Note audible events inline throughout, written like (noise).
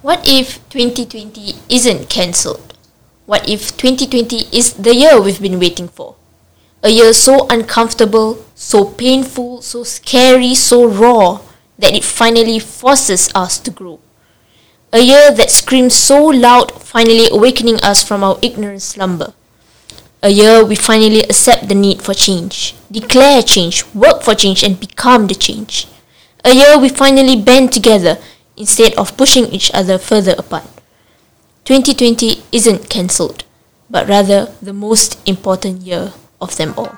What if 2020 isn't cancelled? What if 2020 is the year we've been waiting for? A year so uncomfortable, so painful, so scary, so raw that it finally forces us to grow. A year that screams so loud, finally awakening us from our ignorant slumber. A year we finally accept the need for change, declare change, work for change, and become the change. A year we finally band together instead of pushing each other further apart. 2020 isn't cancelled, but rather the most important year of them all.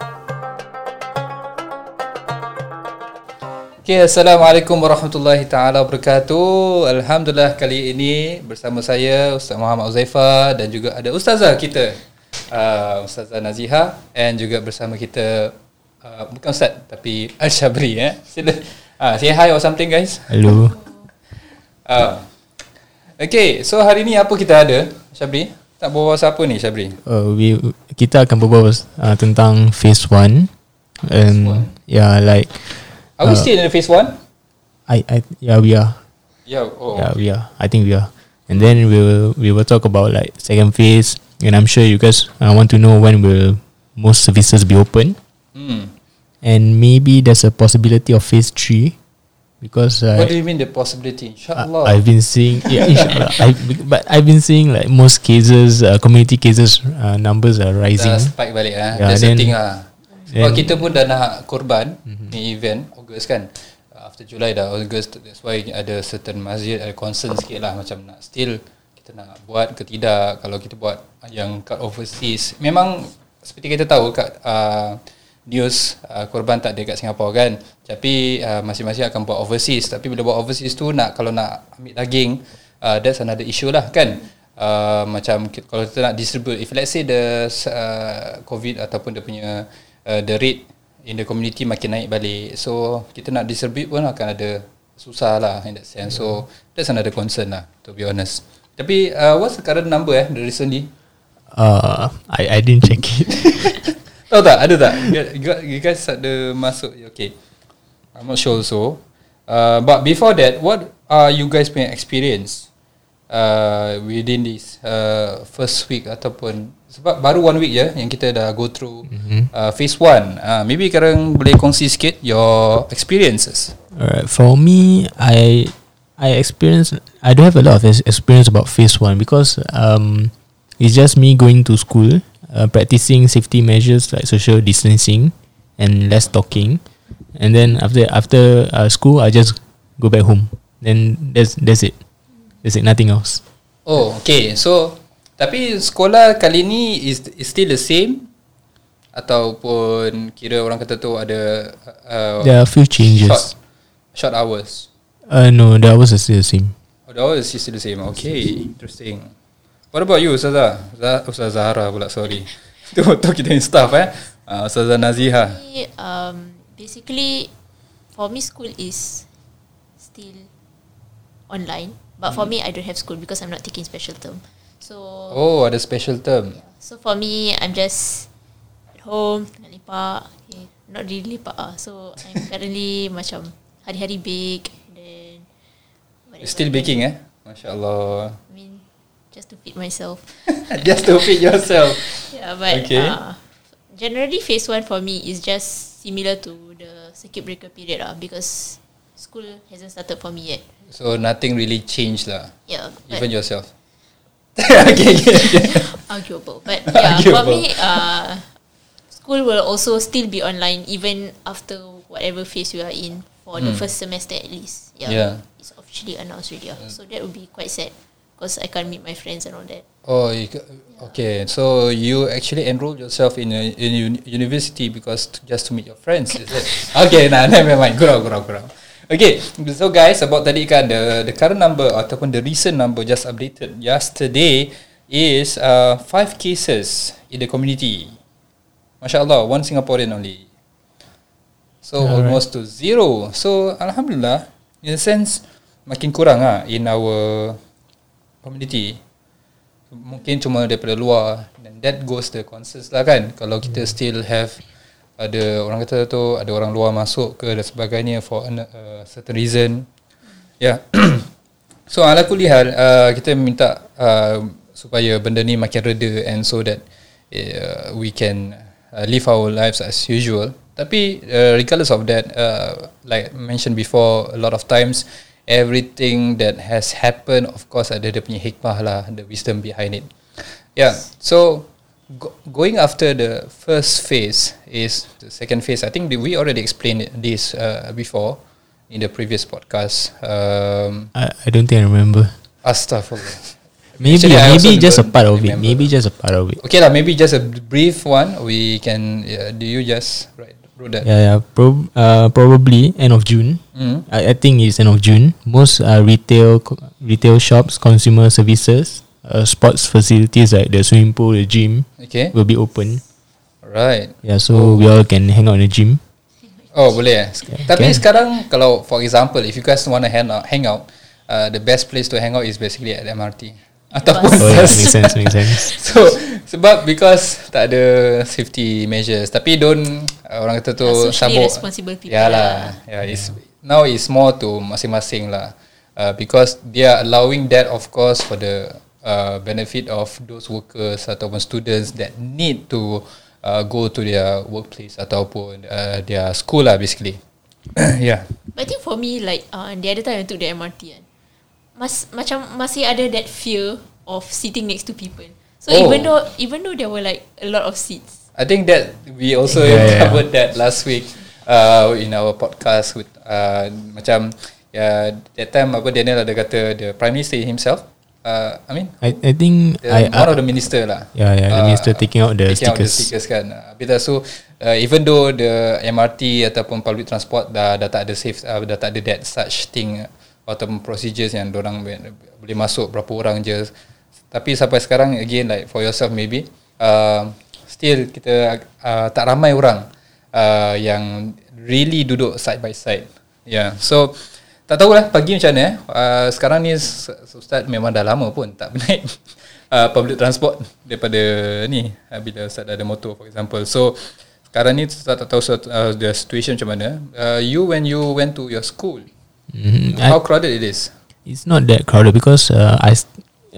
Okay, Assalamualaikum warahmatullahi taala wabarakatuh. Alhamdulillah kali ini bersama saya Ustaz Muhammad Uzaifa dan juga ada ustazah kita uh, Ustazah Naziha and juga bersama kita uh, bukan ustaz tapi Al-Shabri eh. Sila uh, say hi or something guys. Hello. Uh, okay, so hari ni apa kita ada Shabri? Tak bawa siapa ni Shabri? Uh, we kita akan berbual uh, tentang phase 1 and yeah like Are we Uh, still in the phase 1? I I yeah we are Yeah, oh. yeah we are I think we are and then we will we will talk about like second phase and I'm sure you guys uh, want to know when will most services be open Hmm. and maybe there's a possibility of phase 3 because uh, What do you mean the possibility? Inshallah. I, I've been seeing yeah (laughs) inshallah I, but I've been seeing like most cases uh, community cases uh, numbers are rising Dah spike balik eh. Yeah, That's then- the thing lah. Sebab then- kita pun dah nak korban Mhm. ni event August kan. Uh, After July dah August that's why ada certain masjid ada concern sikit lah macam nak still kita nak buat ke tidak kalau kita buat yang kat overseas memang seperti kita tahu kat uh, news uh, korban tak ada kat Singapura kan. Tapi uh, masing-masing akan buat overseas. Tapi bila buat overseas tu nak kalau nak ambil daging uh, that's another issue lah kan. Uh, macam kalau kita nak distribute if let's say the uh, covid ataupun dia punya uh, the rate in the community makin naik balik so kita nak distribute pun akan ada susah lah in that sense. So that's another concern lah to be honest. Tapi uh, what's the current number eh the recently uh, I I didn't check it (laughs) tahu tak? Ada tak? You, guys- you guys ada masuk okay. I'm not sure also. Uh, but before that what are you guys punya experience uh, within this uh, first week ataupun sebab baru one week je yang kita dah go through mm-hmm. uh, phase one. Uh, maybe sekarang boleh kongsi sikit your experiences. Alright, for me, I I experience I don't have a lot of ex- experience about phase one because um it's just me going to school, uh, practicing safety measures like social distancing and less talking, and then after after uh, school I just go back home. Then that's that's it. That's it. Nothing else. oh okay so tapi sekolah kali ni is, is still the same ataupun kira orang kata tu ada uh, There are a few short changes. short hours Uh no, that was still the same. Oh, the hours is still the same. Okay, interesting. What about you, Ustazah? Zah- Ustazah Zahara pula, sorry. (laughs) tu, tu kita ni staff eh. Uh, Ustazah Naziha. Um, basically, for me, school is still online. But for me, I don't have school because I'm not taking special term. So, Oh, ada special term. so for me, I'm just at home, tengah lepak. Okay. Not really lepak ah. So, I'm (laughs) currently macam hari-hari bake. Then. Still baking eh? Masya Allah. I mean, just to feed myself. (laughs) Just to feed yourself. Yeah, but Okay. uh, generally phase one for me is just similar to the circuit breaker period ah because school hasn't started for me yet. So, nothing really changed lah. Yeah, Even yourself. (laughs) okay, okay, okay. arguable. But yeah, for Arguable. me, uh, school will also still be online even after whatever phase we are in for the first semester at least. Yeah, Hmm. Yeah. it's officially announced already. ah. So that would be quite sad because I can't meet my friends and all that. Oh, you, okay. So you actually enrolled yourself in a in uni- university because to, just to meet your friends. Is it? (laughs) okay, nah, never mind. Gurau, gurau, gurau. Okay, so guys, about tadi kan the the current number ataupun the recent number just updated yesterday is uh five cases in the community. Masya Allah, one Singaporean only. So Alright. almost to zero. So alhamdulillah, in a sense makin kurang ah in our community. Mungkin cuma daripada luar. And that goes the concerns lah kan. Kalau kita still have ada orang kata tu ada orang luar masuk ke dan sebagainya for a uh, certain reason. Yeah (coughs) So ala kulihal uh, kita minta uh, supaya benda ni makin reda and so that uh, we can uh, live our lives as usual. Tapi uh, regardless of that, uh, like mentioned before, a lot of times everything that has happened, of course, ada dia punya hikmah lah, the wisdom behind it. Yeah. So go- going after the first phase is the second phase. I think we already explained this uh, before in the previous podcast. Um, I, I don't think I remember. Astaghfirullah. (laughs) Maybe Actually, maybe just a part of it. remember. Maybe just a part of it. Okay lah, maybe just a brief one. We can. Yeah, do you just write wrote that? Yeah, yeah. Prob- uh, probably end of June. Mm. I, I think it's end of June. Most uh, retail retail shops, consumer services, uh, sports facilities like the swimming pool, the gym Okay. will be open. Right. Yeah, so we all can hang out in the gym. Oh boleh eh. Tapi can. sekarang kalau for example, if you guys want to hang out, hang out, uh, the best place to hang out is basically at MRT ataupun Oh yeah, (laughs) makes sense, makes sense. So sebab because tak ada safety measures tapi don't uh, orang kata tu Yeah, socially sabuk responsible people. Ya lah yeah, it's, now it's more to masing-masing lah. Uh, because they are allowing that of course for the uh, benefit of those workers ataupun students that need to uh, go to their workplace ataupun uh, their school lah basically. (coughs) Yeah. But I think for me like uh, the other time I took the MRT kan mas, macam masih ada that fear of sitting next to people. So Oh. even though even though there were like a lot of seats, I think that we also Yeah, yeah. covered that last week uh, in our podcast with uh, macam yeah, that time apa Daniel ada kata the prime minister himself uh, I mean I I think the, I, one I of the minister lah yeah yeah the uh, minister taking out the taking out the stickers. stickers kan uh, bila so uh, even though the MRT ataupun public transport dah dah tak ada safe uh, dah tak ada that such thing ataupun procedures yang orang boleh masuk berapa orang je tapi sampai sekarang again like for yourself maybe uh, still kita uh, tak ramai orang uh, yang really duduk side by side yeah so tak tahulah pagi macam mana eh. Uh, sekarang ni Ustaz memang dah lama pun tak naik (laughs) uh, public transport daripada ni uh, bila Ustaz dah ada motor for example. So sekarang ni Ustaz tak tahu uh, the situation macam mana. Uh, you when you went to your school, Mhm. I- how crowded it is? It's not that crowded because uh, I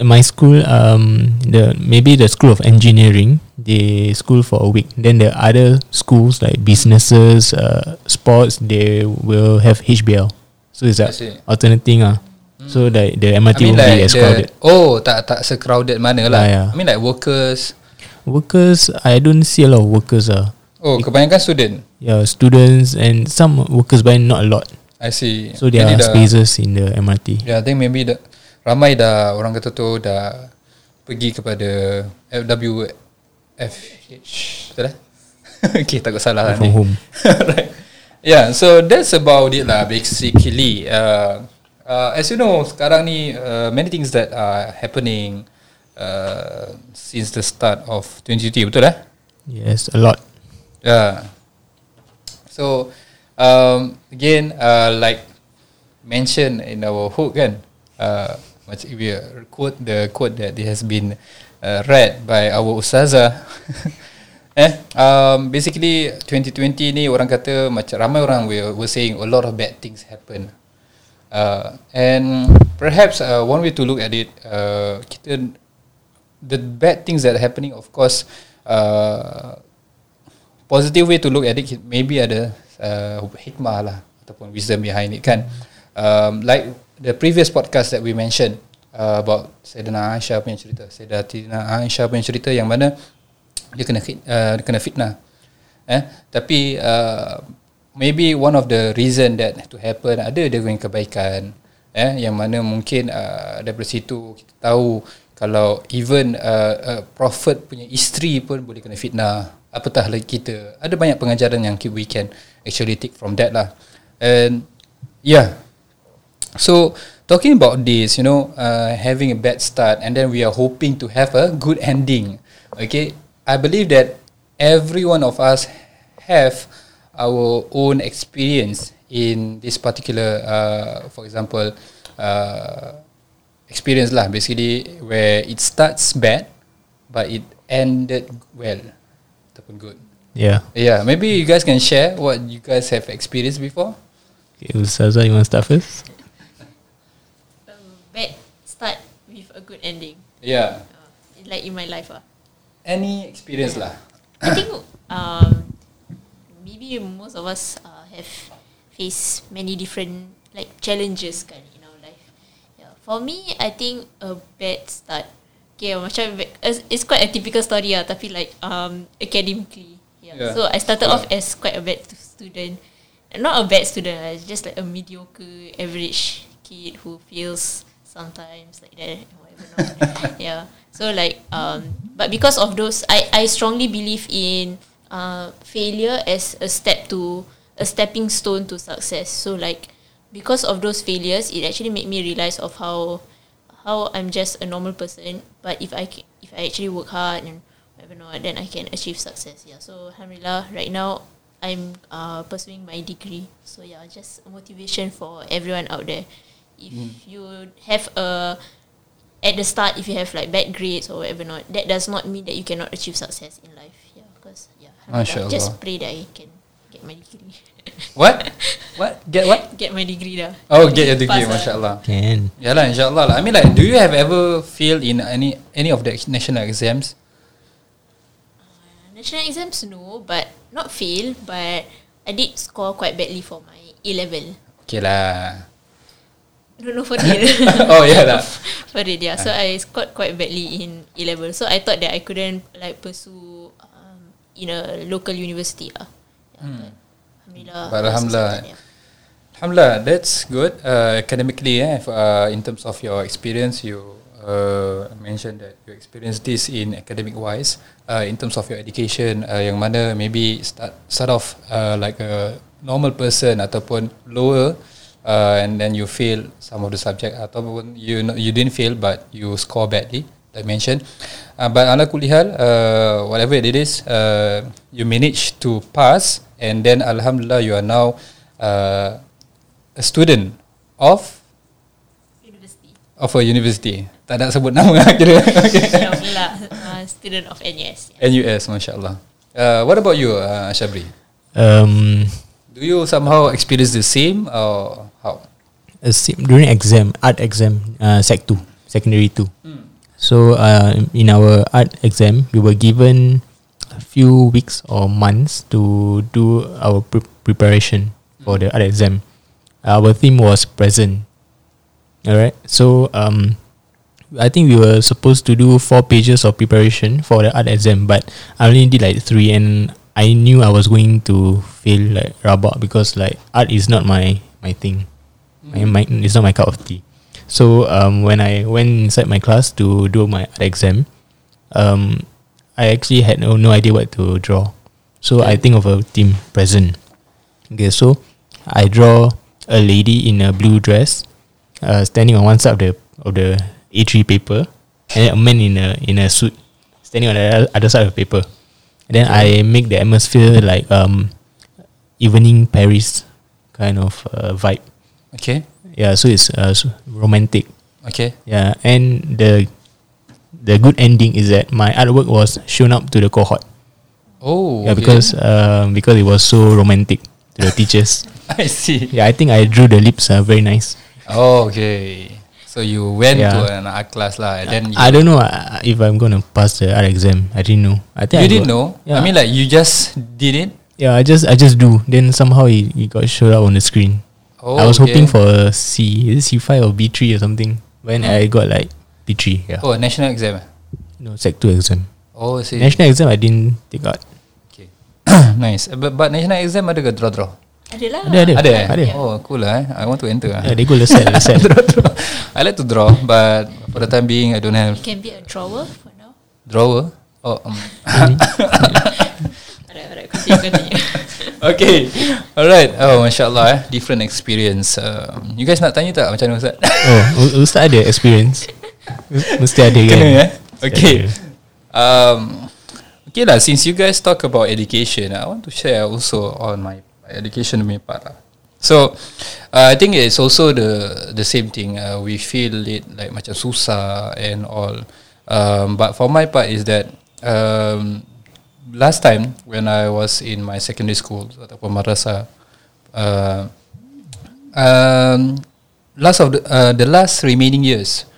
my school um the maybe the school of engineering they school for a week. Then the other schools like businesses, uh, sports they will have HBL. So it's I see. alternate thing ah. So like the MRT I mean won't like be as the, crowded. oh tak tak se-crowded mana lah. Yeah, yeah. I mean like workers. Workers, I don't see a lot of workers ah. Oh kebanyakan student. Yeah, students and some workers, but not a lot. I see. So there Jadi are dah- spaces in the MRT. Yeah, I think maybe dah, ramai dah orang kata tu dah pergi kepada FWFH. Betul eh? (laughs) okay, takut salah lah From ni. home. (laughs) right. Yeah, so that's about it lah basically. Uh, uh, as you know, sekarang ni uh, many things that are happening uh, since the start of 2020, betul eh? Yes, a lot. Yeah. So um, again, uh, like mentioned in our hook kan, uh, we uh, quote the quote that has been uh, read by our ustazah. (laughs) eh, um, basically 2020 ni orang kata macam ramai orang were, were saying a lot of bad things happen. Uh, and perhaps uh, one way to look at it, uh, kita the bad things that are happening, of course, uh, positive way to look at it maybe ada uh, hikmah lah ataupun wisdom behind it kan? Um, like the previous podcast that we mentioned uh, about Sayyidina Aisyah punya cerita. Sayyidatina Aisyah punya cerita yang mana dia kena uh, dia kena fitnah. Eh tapi uh, maybe one of the reason that to happen ada dia punya kebaikan eh yang mana mungkin uh, daripada situ kita tahu kalau even uh, uh, prophet punya isteri pun boleh kena fitnah apatah lagi kita. Ada banyak pengajaran yang we can actually take from that lah. And yeah. So talking about this you know uh, having a bad start and then we are hoping to have a good ending okay? I believe that every one of us have our own experience in this particular uh, for example uh, experience lah basically where it starts bad but it ended well ataupun good Yeah. yeah maybe you guys can share what you guys have experienced before Okay, Ustazah, you want to start first? bad start with a good ending. Yeah. Uh, like in my life ah. Any experience lah. I think um, maybe most of us uh, have faced many different like challenges kan in our life. Yeah. For me, I think a bad start. Okay, macam it's it's quite a typical story ah, tapi like um academically. Yeah. Yeah. So I started Yeah. off as quite a bad student. Not a bad student, ah, just like a mediocre, average kid who feels sometimes like that, whatever. (laughs) Yeah. So like um, but because of those, I I strongly believe in uh failure as a step to a stepping stone to success. So like because of those failures, it actually made me realize of how how I'm just a normal person. But if I ca- if I actually work hard and whatever not, then I can achieve success. Yeah. So alhamdulillah, right now I'm uh, pursuing my degree. So yeah, just a motivation for everyone out there. If you have a at the start, if you have like bad grades or whatever not, that does not mean that you cannot achieve success in life. Yeah, because yeah, just pray that I can get my degree. (laughs) What? What? Get what? get my degree dah. Oh, get your degree, Pass lah. masya Allah. Can. Yalah, insyaAllah lah. I mean like, do you have ever failed in any any of the national exams? National exams no, but not fail, but I did score quite badly for my A level. Okay lah. No, no, for real. (laughs) oh, yeah lah. (laughs) for real, yeah. So I scored quite badly in A level. So I thought that I couldn't like pursue um, in a local university. Ah, yeah, but Alhamdulillah. Alhamdulillah. Alhamdulillah, that's good. Uh, academically, eh, if, uh, in terms of your experience, you uh, mentioned that you experienced this in academic wise. Uh, in terms of your education, uh, yang mana maybe start start off uh, like a normal person ataupun lower, uh, and then you fail some of the subject ataupun you you didn't fail but you score badly. I mentioned, uh, but ala kulihal, uh, whatever it is, uh, you managed to pass, and then Alhamdulillah, you are now uh, a student of University. of a university. Tak nak sebut nama (laughs) kira. Okay. Alhamdulillah. Uh, student of NUS. Yeah. NUS, masya-Allah. Uh, what about you, uh, Shabri? Um, Do you somehow experience the same or how? a sim- during exam, art exam, uh, sec two, secondary two. So uh, in our art exam, we were given a few weeks or months to do our pre- preparation for the art exam. Our theme was present. All right. So um, I think we were supposed to do four pages of preparation for the art exam, but I only did like three, and I knew I was going to fail like rabak because like art is not my my thing. My, my it's not my cup of tea. So um, when I went inside my class to do my exam, um, I actually had no, no idea what to draw. So I think of a team present. Okay, so I draw a lady in a blue dress, uh, standing on one side of the of the A3 paper, and a man in a in a suit standing on the other- side of the paper. And then I make the atmosphere like um, evening Paris kind of uh, vibe. Okay. Yeah, so it's uh, romantic. Okay. Yeah, and the the good ending is that my artwork was shown up to the cohort. Oh. Yeah, okay. because um, because it was so romantic to the teachers. (laughs) I see. Yeah, I think I drew the lips uh, very nice. Oh, okay. So you went Yeah. to an art class lah, and then you, I don't know uh, if I'm gonna pass the art exam. I didn't know. I think you I didn't got- know. Yeah. I mean, like you just did it. yeah, I just I just do. Then somehow it, it got showed up on the screen. Oh, I was okay. hoping for a C, is it C five or B three or something. When I got like B three. Yeah. Oh, national exam. eh? No, sec two exam. Oh, see. National exam I didn't take art. Okay. (coughs) nice. But, but national exam ada ke draw draw? Ada, ada. Ada. eh? Ada. Oh, cool lah. Eh? I want to enter. ah. Yeah, they go lesser, (laughs) lesser. draw draw. I like to draw, but for the time being, I don't have It can be a drawer for now. drawer. Oh, um. (laughs) Alright, alright. Continue, continue. (laughs) okay. Alright. Oh, masya-Allah eh. Different experience. Um, you guys nak tanya tak macam mana Ustaz? (laughs) Oh, Ustaz ada experience. (laughs) Mesti ada kan. Kena eh. Okay. Um, okay lah. Since you guys talk about education, I want to share also on my, my education punya part lah. So, uh, I think it's also the the same thing. Uh, we feel it like macam susah and all. Um, but for my part is that um, last time when I was in my secondary school ataupun madrasah, uh, um, last of the uh, the last remaining years,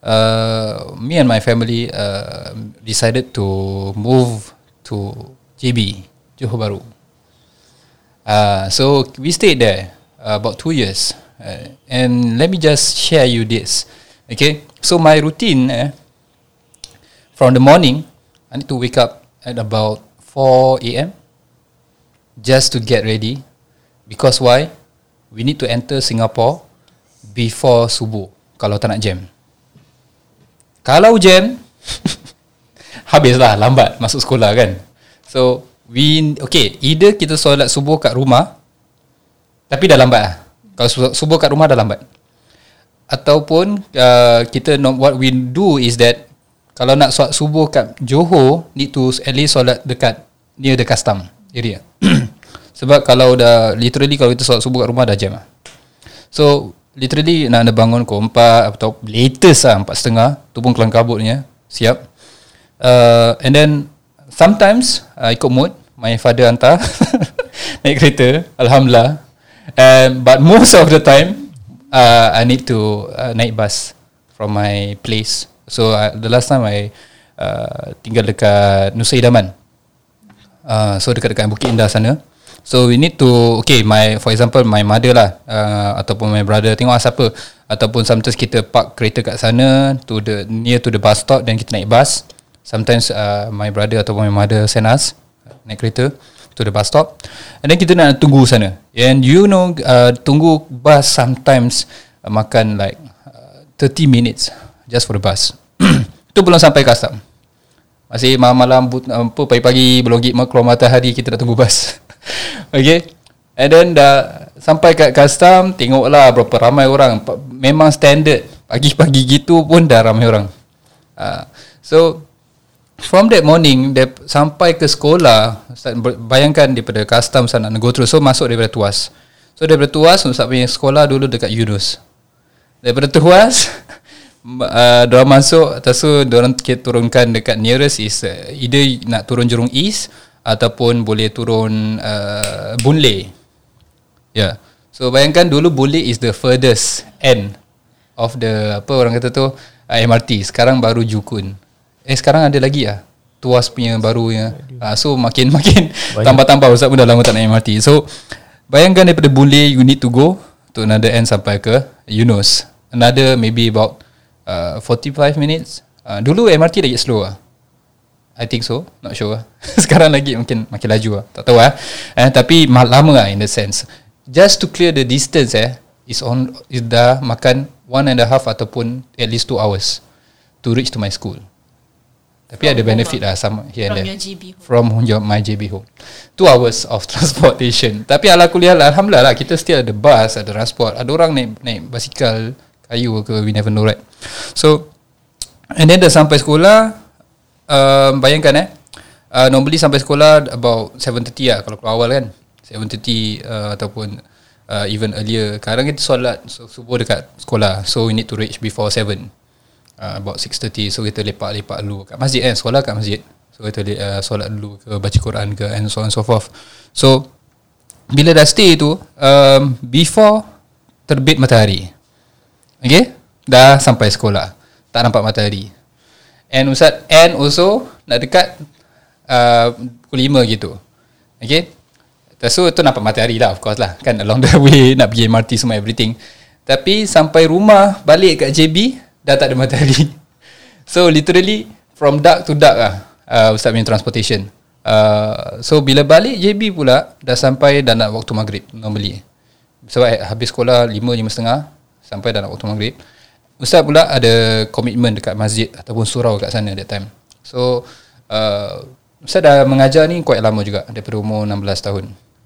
uh, me and my family uh, decided to move to JB Johor Bahru. Uh, so we stayed there uh, about two years, uh, and let me just share you this. Okay, so my routine eh, from the morning, I need to wake up at about 4 a.m. just to get ready. Because why? We need to enter Singapore before subuh kalau tak nak jam. Kalau jam, (laughs) habislah lambat masuk sekolah kan. So we okay either kita solat subuh kat rumah tapi dah lambat lah. Kalau su- subuh kat rumah dah lambat. Ataupun uh, kita what we do is that kalau nak solat subuh kat Johor need to at least solat dekat near the custom area. (clears throat) Sebab kalau dah literally kalau kita solat subuh kat rumah dah jam lah. So literally nak ada bangun pukul 4 atau latest lah 4.30 tu pun kelang kabutnya siap. Uh, and then sometimes uh, ikut mood my father hantar (laughs) naik kereta alhamdulillah. And but most of the time uh, I need to uh, naik bus from my place. So uh, the last time I uh, tinggal dekat Nusa Idaman. Uh, so dekat-dekat Bukit Indah sana. So we need to okay my for example my mother lah uh, ataupun my brother tengok siapa ataupun sometimes kita park kereta kat sana to the near to the bus stop dan kita naik bus. Sometimes uh, my brother ataupun my mother send us naik kereta to the bus stop and then kita nak tunggu sana. And you know uh, tunggu bus sometimes uh, makan like uh, 30 minutes just for the bus. (clears throat) tu belum sampai custom. Masih malam-malam apa pagi-pagi belum gig keluar matahari kita dah tunggu bas. (laughs) okay. And then dah sampai kat custom tengoklah berapa ramai orang. Memang standard. Pagi-pagi gitu pun dah ramai orang. Uh, so from that morning dia sampai ke sekolah bayangkan daripada custom sana nak go through so masuk daripada tuas. So daripada tuas Ustaz punya sekolah dulu dekat Yunus. Daripada tuas (laughs) uh, Diorang masuk Atas tu Diorang kita turunkan Dekat nearest is uh, Either nak turun Jurong East Ataupun boleh turun uh, Boon Lay. Yeah So bayangkan dulu Boon Lay is the furthest End Of the Apa orang kata tu uh, MRT Sekarang baru Jukun. Eh sekarang ada lagi lah Tuas punya barunya uh, So makin makin Tambah-tambah. Ustaz pun dah lama tak naik MRT So Bayangkan daripada Boon Lay You need to go To another end sampai ke Yunus. Another maybe about uh, 45 minutes. Uh, Dulu MRT lagi slow lah I think so Not sure. (laughs) Sekarang lagi mungkin Makin laju lah Tak tahu lah eh, Tapi ma- lama lah in the sense. Just to clear the distance eh Is on is dah makan One and a half Ataupun At least two hours To reach to my school. Tapi From ada benefit ah? lah Sama here and From there. your GB home. From your, my JB home. Two hours of (laughs) transportation. Tapi ala kuliah lah Alhamdulillah lah Kita still ada bus Ada transport. Ada orang naik naik basikal Kayu ke We never know right? So And then dah sampai sekolah um, Bayangkan eh uh, Normally sampai sekolah About 7.30 lah Kalau keluar awal kan. 7.30 uh, Ataupun uh, Even earlier. Sekarang kita solat so, Subuh dekat sekolah. So we need to reach before 7 uh, About 6.30 So kita lepak-lepak dulu Kat masjid kan Sekolah kat masjid. So kita uh, solat dulu ke Baca Quran ke And so on and so forth. So Bila dah stay tu um, Before Terbit matahari Okay? Dah sampai sekolah. Tak nampak matahari. And Ustaz And also Nak dekat uh, Pukul 5 gitu. Okay? So tu nampak matahari lah Of course lah. Kan along the way (laughs) Nak pergi MRT semua everything. Tapi sampai rumah Balik kat JB Dah tak ada matahari. (laughs) So literally From dark to dark lah uh, Ustaz punya transportation. Uh, So bila balik JB pula Dah sampai dah nak waktu maghrib Normally. Sebab eh, habis sekolah 5, 5.30 Sampai dah nak waktu maghrib. Ustaz pula ada komitmen dekat masjid Ataupun surau kat sana that time. So uh, Ustaz dah mengajar ni quite lama juga Daripada umur 16 tahun.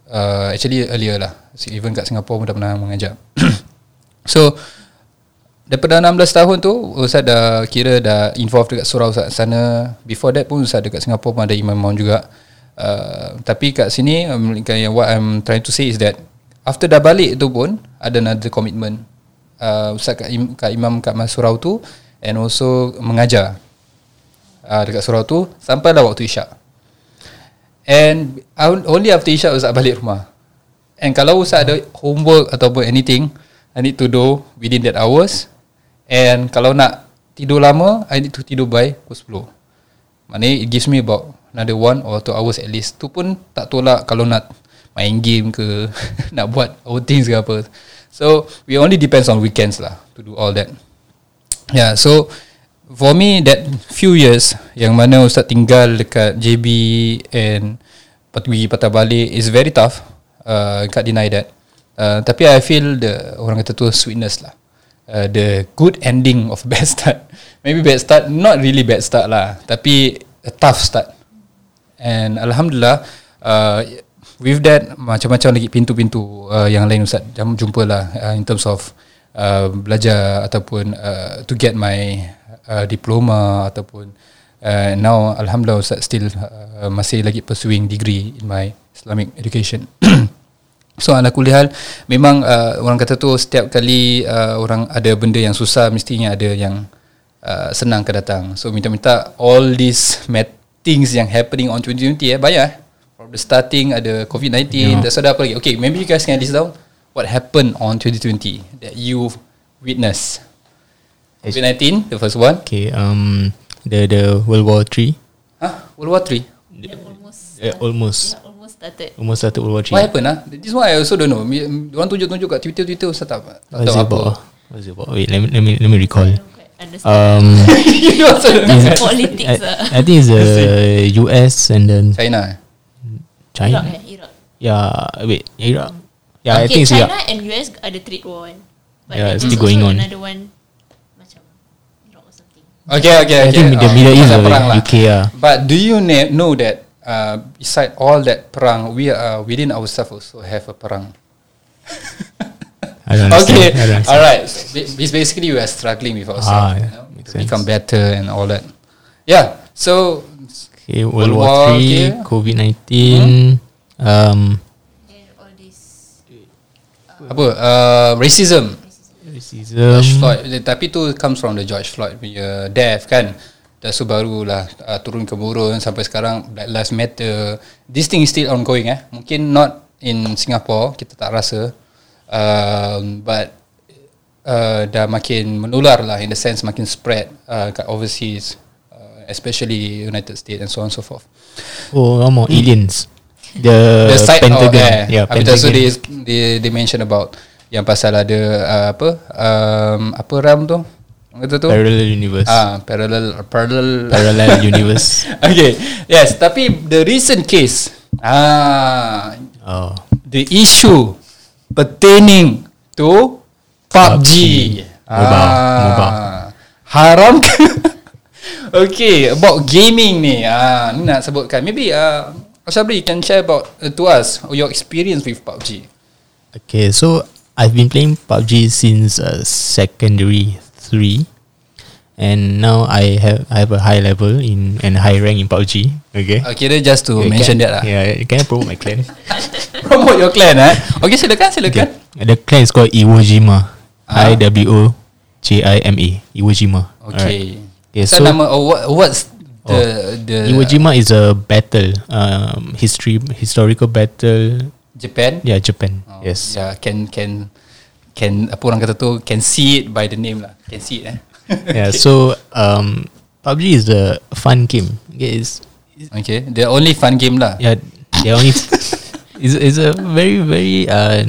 Uh, Actually earlier lah. Even kat Singapore pun dah pernah mengajar. (coughs) So Daripada 16 tahun tu Ustaz dah kira dah involved dekat surau kat sana. Before that pun Ustaz dekat Singapore pun ada imam-imam juga. Uh, Tapi kat sini um, What I'm trying to say is that After dah balik tu pun Ada another commitment uh, Ustaz kat, im, kat imam kat mas surau tu And also mengajar. Uh, Dekat surau tu Sampailah waktu isyak. And only after isyak Ustaz balik rumah. And kalau Ustaz ada homework Ataupun anything I need to do within that hours. And kalau nak tidur lama I need to tidur by pukul 10 maknanya it gives me about another one or two hours at least. Tu pun tak tolak kalau nak main game ke (laughs) nak buat outings ke apa so we only depends on weekends lah to do all that Yeah, so for me that few years yang mana Ustaz tinggal dekat JB and pergi patah balik is very tough. Uh, can't deny that. Uh, tapi I feel the orang kata tu sweetness lah. Uh, the good ending of (laughs) bad start. Maybe bad start, not really bad start lah. Tapi a tough start. And Alhamdulillah, uh, with that macam-macam lagi pintu-pintu uh, yang lain Ustaz jumpa lah uh, in terms of uh, belajar ataupun uh, to get my uh, diploma ataupun uh, now alhamdulillah Ustaz still uh, masih lagi pursuing degree in my Islamic education. (coughs) so ala kulihal memang uh, orang kata tu setiap kali uh, orang ada benda yang susah mestinya ada yang uh, senang ke datang. So minta-minta all these mad things yang happening on 2020 eh bayar eh. From the starting ada COVID-19 yeah. That's ada apa lagi Okay maybe you guys can list down what happened on 2020 that you witnessed? COVID-19, the first one. Okay, um, the the World War Three. Huh? World War Three. Yeah, almost. Uh, almost. Yeah, almost started. Almost started World War Three. What happened? Ah, this one I also don't know. Orang tunjuk-tunjuk kat Twitter Twitter saya tak tak tahu apa. about? What is it about? Wait, let me let me let me recall. Um, (laughs) you also don't know. That's politics. I, uh. I think it's the (laughs) US and then China. Iraq, China. eh, Iraq. Yeah, wait, Iraq. Yeah, I okay, think it's China Iraq. and US ada trade war kan. But Yeah, it's still going on. Another one macam Iraq or something. Okay, okay, I okay. think the Oh, Middle East or perang lah. UK ah. But do you na- know that uh, beside all that perang, we are within ourselves also have a perang. (laughs) I don't. Okay, I don't. So, ba- it's basically we are struggling with ourselves. Ah, you yeah, know, makes to become sense. better and all that. Yeah. So Okay, World World War, War Three, okay. COVID nineteen. Um, And all this apa? Uh, racism. racism. George Floyd. Eh, Tapi tu comes from the George Floyd punya death kan. Dah so barulah uh, turun temurun sampai sekarang Black Lives Matter. This thing is still ongoing eh. Mungkin not in Singapore kita tak rasa. Um, but uh, dah makin menular lah in the sense makin spread uh, kat overseas especially United States and so on and so forth. Oh, no more aliens. The, the site Pentagon. eh, yeah, Habis tu so Pentagon. they, they, they mention about yang pasal ada uh, apa um, apa RAM tu kata tu Parallel universe. ah parallel parallel Parallel (laughs) universe. okay yes tapi the recent case ah Oh. the issue pertaining to PUBG, Mobile, mobile. haram ke (laughs) okay about gaming ni ah ni nak sebutkan maybe uh, Ashabri can share about uh, to us your experience with PUBG Okay, so I've been playing PUBG since uh, secondary three, and now I have I have a high level in and high rank in PUBG. Okay. Okay, then just to Okay, mention can, that lah. Yeah, can I promote my clan? (laughs) Promote your clan eh. Okay, silakan, silakan. Okay. The clan is called Iwo Jima. Ah. I W O J I M A. Iwo Jima. Okay. Okay, so, so- nama oh, what, what's the the Iwo Jima is a battle, um, history historical battle. Japan? Yeah, Japan. Oh, yes. Yeah, can can can apa orang kata tu can see it by the name lah. Can see it eh. (laughs) Yeah. So um, PUBG is a fun game. Okay, it's Okay, the only fun game lah. yeah. They only (laughs) it's, it's a very very uh,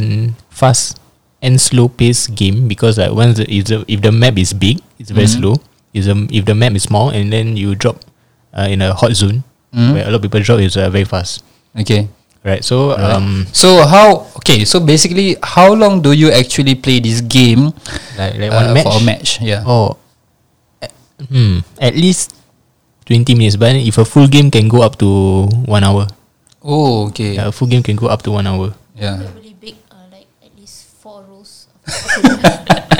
fast and slow paced game because like once the, if the if the map is big, it's very Mhm. slow. Is um if the map is small and then you drop uh, in a hot zone Mhm. where a lot of people drop, is uh, very fast. Okay. Right. So um So how okay, so basically how long do you actually play this game like, like uh, one match for a match? Yeah. Oh, eh, hmm, at least twenty minutes. But if a full game can go up to one hour. Oh, okay. Yeah, a full game can go up to one hour. Yeah. really big, uh, like at least four rows. (laughs)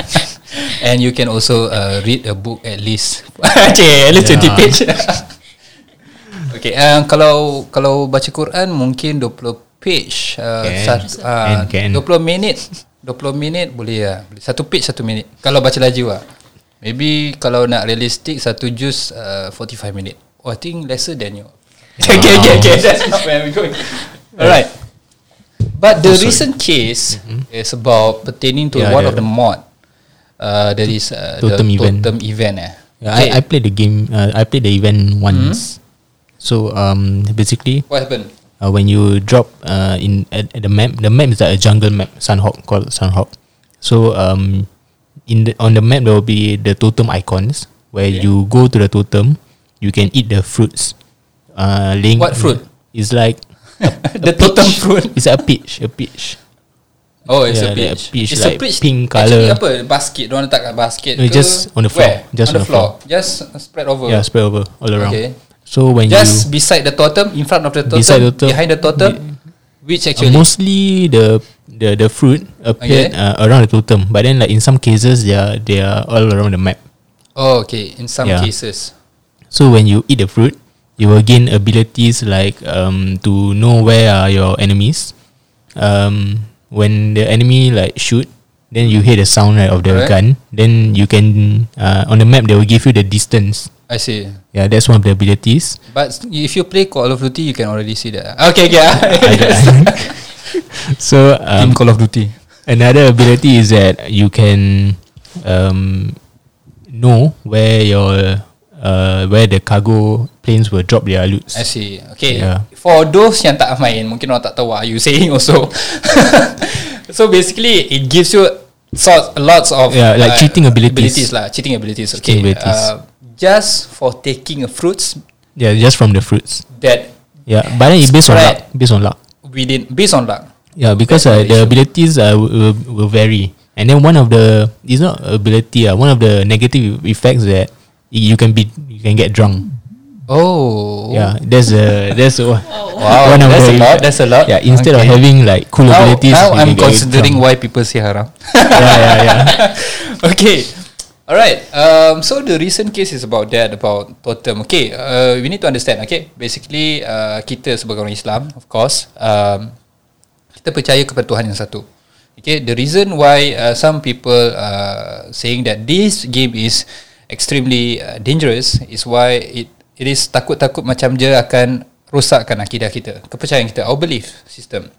And you can also uh, read a book at least. (laughs) okay, at least 20 Yeah. page. (laughs) okay, um, kalau kalau baca Quran mungkin 20 page uh, Can. sat, uh, Can, can. 20 minit. 20 minit boleh lah. Boleh. Satu page satu minit. Kalau baca laju lah. Maybe kalau nak realistic satu juz uh, 45 minit. Oh, I think lesser than you. (laughs) okay, okay, okay. That's not where we going. Alright. But the recent case is about pertaining to Yeah, one the- of the mod. Uh, that is uh, Totem the event. totem event. Eh. Yeah, I, I played the game. Uh, I played the event once. So um, basically, what happened? uh, when you drop uh, in at, at the map, the map is like a jungle map, Sunhawk called Sunhawk. So um, in the on the map there will be the totem icons where Okay. you go to the totem, you can eat the fruits. Uh, laying What fruit? It's like (laughs) the totem fruit. It's a peach, a peach. Oh, it's Yeah, a like peach. peach, it's like a peach. pink Actually, colour. apa? Basket. Diorang letak kat basket. No, ke? just on the floor. Where? Just on, on the floor. floor. Just spread over. Yeah, spread over all around. Okay. So when Just you beside the totem, in front of the totem, Beside the totem. behind the totem, which Uh, actually mostly the the the fruit appeared Okay. uh, around the totem, but then like in some cases they are they are all around the map. Oh, okay. In some Yeah. cases. So when you eat the fruit, you will gain abilities like um to know where are your enemies. Um, when the enemy like shoot, then you hear the sound right of the Alright. gun. Then you can uh, on the map they will give you the distance. I see. Yeah, that's one of the abilities. But if you play Call of Duty, you can already see that. (laughs) Okay, okay. (laughs) so Team um, Call of Duty. Another ability is that you can um, know where your uh, where the cargo planes will drop their loot. I see. Okay. Yeah. For those yang tak main, mungkin orang tak tahu what are you saying also. (laughs) so basically, it gives you sort lots of uh, Yeah, like cheating abilities. abilities lah, cheating abilities. Okay. Cheating abilities. Uh, just for taking fruits Yeah, just from the fruits. that Yeah, but then it based on luck. Based on luck. within based on luck. Yeah, because uh, the abilities uh, will, will vary, and then one of the it's not ability. Uh, one of the negative effects that you can be you can get drunk. Oh. Yeah, that's a that's a, (laughs) Wow, one of that's the a lot. That's a lot. Yeah, instead of Okay. having like cool Now, abilities, now I'm considering why people say haram. (laughs) yeah, yeah, yeah. (laughs) okay. Alright. Um, so the recent case is about that, about totem. Okay. Uh, we need to understand. Okay. Basically, uh, kita sebagai orang Islam, of course, um, kita percaya kepada Tuhan yang satu. Okay. The reason why uh, some people uh, saying that this game is extremely uh, dangerous is why it it is takut-takut macam dia akan rosakkan akidah kita, kepercayaan kita, our belief system.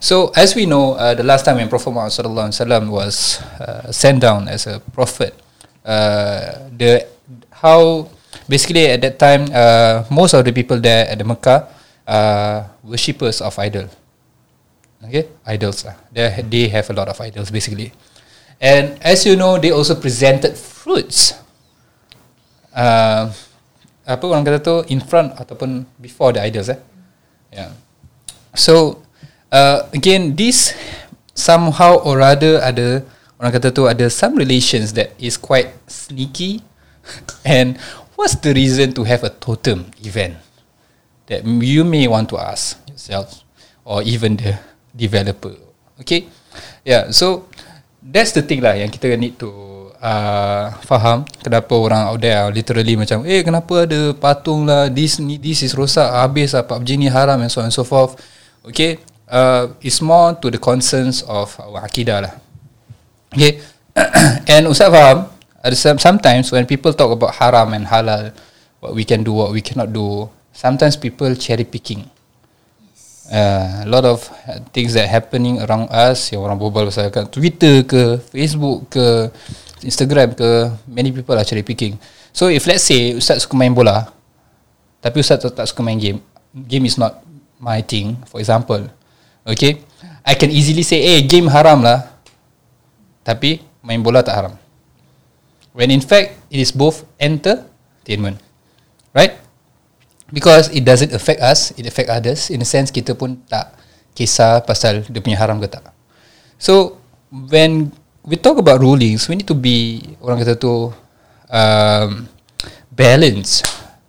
So as we know, uh, the last time when Prophet Muhammad sallallahu alaihi wasallam was uh, sent down as a prophet, uh, the how basically at that time uh, most of the people there at the Mecca are worshippers of idol. Okay, idols lah. They they have a lot of idols basically, and as you know, they also presented fruits. Uh, apa orang kata tu in front ataupun before the idols eh. Yeah. So uh, again this somehow or rather ada orang kata tu ada some relations that is quite sneaky (laughs) and what's the reason to have a totem event that you may want to ask yourself or even the developer okay yeah so that's the thing lah yang kita need to uh, faham? Kenapa orang out there are literally macam eh kenapa ada patung lah? This ni this is rosak habis lah PUBG ni haram and so on and so forth. Okay? Uh, it's more to the concerns of our akidah lah. Okay? (clears throat) And Ustaz faham? Sometimes when people talk about haram and halal what we can do what we cannot do sometimes people cherry picking. Uh, a lot of uh, things that happening around us yang orang berbual pasal kat Twitter ke Facebook ke Instagram ke many people are cherry picking. So if let's say Ustaz suka main bola tapi Ustaz tak suka main game game is not my thing for example. Okay? I can easily say eh game haram lah. Tapi main bola tak haram. When in fact it is both entertainment. Right? Because it doesn't affect us it affect others. In a sense kita pun tak kisah pasal dia punya haram ke tak. So when we talk about rulings we need to be orang kata tu um, balance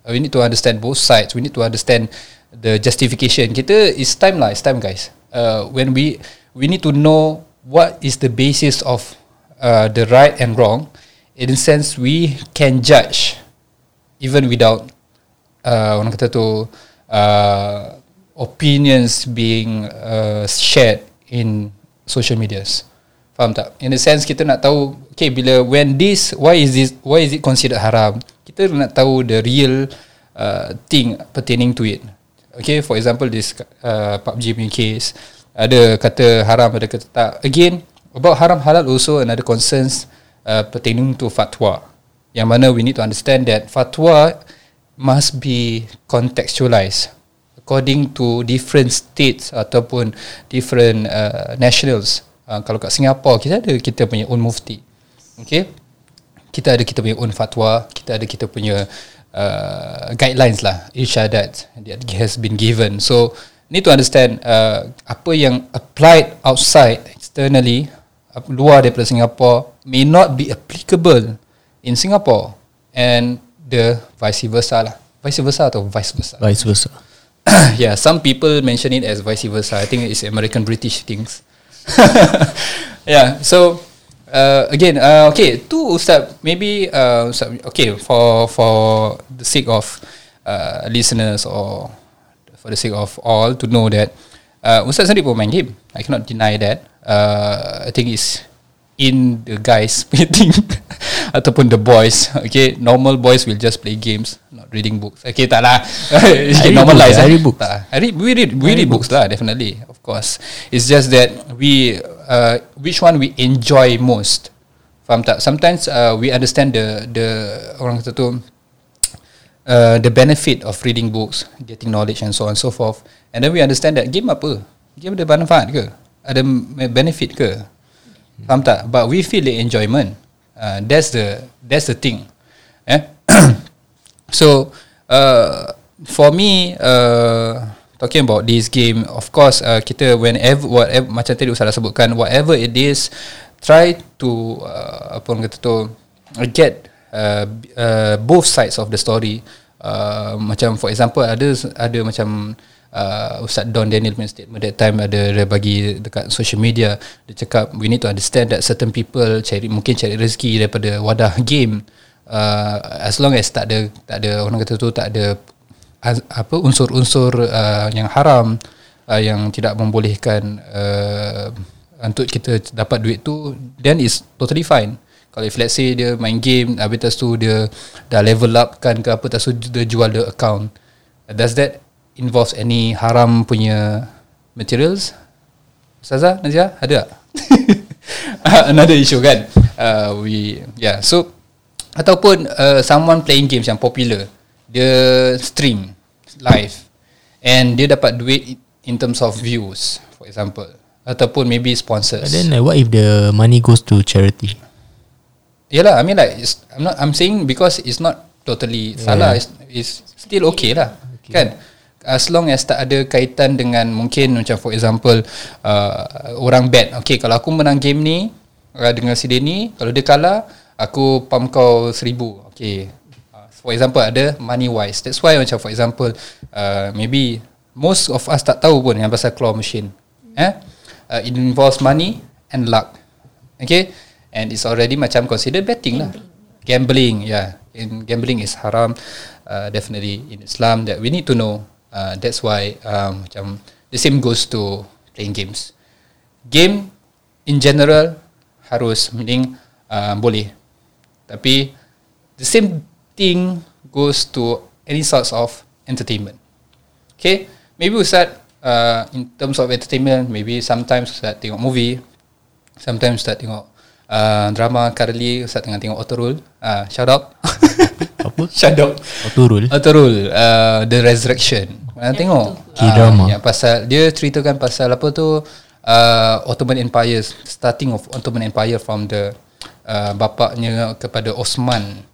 we need to understand both sides. We need to understand the justification. Kita it's time lah it's time guys. Uh, when we we need to know what is the basis of uh, the right and wrong. In a sense we can judge even without uh, orang kata tu uh, opinions being uh, shared in social medias faham tak? In a sense kita nak tahu okay bila when this why is this why is it considered haram? Kita nak tahu the real uh, thing pertaining to it. Okay for example this uh, PUBG punya case ada kata haram ada kata tak. Again about haram halal also another concerns uh, pertaining to fatwa. Yang mana we need to understand that fatwa must be contextualized according to different states ataupun different uh, nationals uh, kalau kat Singapore kita ada kita punya own mufti okay kita ada kita punya own fatwa kita ada kita punya uh, guidelines lah irsyadat that has been given so need to understand uh, apa yang applied outside externally luar daripada Singapore may not be applicable in Singapore and the vice versa lah vice versa atau vice versa Vice versa. (coughs) yeah, some people mention it as vice versa. I think it's American British things. (laughs) yeah. So uh, again, uh, okay, to Ustaz, maybe uh, Ustaz, okay for for the sake of uh, listeners or for the sake of all to know that uh, Ustaz sendiri pun main game. I cannot deny that. Uh, I think it's in the guys (laughs) meeting ataupun the boys. Okay, normal boys will just play games, not reading books. Okay, tak lah. (laughs) read Normalize. books, I eh. read books. Tak. I read, we read, we read books lah, definitely, of course. It's just that we, uh, which one we enjoy most. Faham tak? Sometimes uh, we understand the the orang kata tu uh, the benefit of reading books, getting knowledge and so on and so forth. And then we understand that game apa? Game ada manfaat ke? Ada benefit ke? Faham tak? But we feel the enjoyment. Uh, that's the that's the thing. Eh? (coughs) so uh, for me uh, talking about this game of course uh, kita whenever whatever macam tadi Ustaz dah sebutkan whatever it is try to uh, apa orang kata tu get uh, uh, both sides of the story uh, macam for example ada ada macam uh, Ustaz Don Daniel punya statement that time ada dia bagi dekat social media dia cakap we need to understand that certain people cari mungkin cari rezeki daripada wadah game. Uh, as long as tak ada tak ada orang kata tu tak ada apa unsur-unsur uh, yang haram uh, yang tidak membolehkan uh, untuk kita dapat duit tu then is totally fine. Kalau if let's say dia main game habis tu dia dah level up kan ke apa lepas tu dia jual the account. Does that involves any haram punya materials Ustazah Nazia ada tak (laughs) another issue kan uh, we yeah so ataupun uh, someone playing games yang popular dia stream live and dia dapat duit in terms of views for example ataupun maybe sponsors But then uh, what if the money goes to charity? Yalah, I mean like it's, I'm not I'm saying because it's not totally yeah. salah, it's, it's still okay lah. Okay. Kan? As long as tak ada kaitan dengan mungkin macam for example uh, orang bet. Okay, kalau aku menang game ni uh, dengan si Denny, kalau dia kalah, aku pump kau seribu. Okay. Uh, for example ada money wise. That's why macam for example uh, maybe most of us tak tahu pun yang pasal claw machine. Eh? Uh, it involves money and luck. Okay? And it's already macam considered betting lah. Gambling, yeah. In gambling is haram. Uh, definitely in Islam that we need to know. Uh, that's why um, macam the same goes to playing games. Game in general harus meaning uh, boleh. Tapi the same thing goes to any sorts of entertainment. Okay, maybe Ustaz uh, in terms of entertainment, maybe sometimes Ustaz tengok movie, sometimes Ustaz tengok uh, drama currently Ustaz tengah tengok Autorule. Uh, shout out. (laughs) (laughs) Apa? shout out. Autorule. Autorule, uh, The Resurrection. Pernah tengok? K-drama. Uh, yang pasal dia ceritakan pasal apa tu uh, Ottoman Empire, starting of Ottoman Empire from the uh, bapaknya kepada Osman.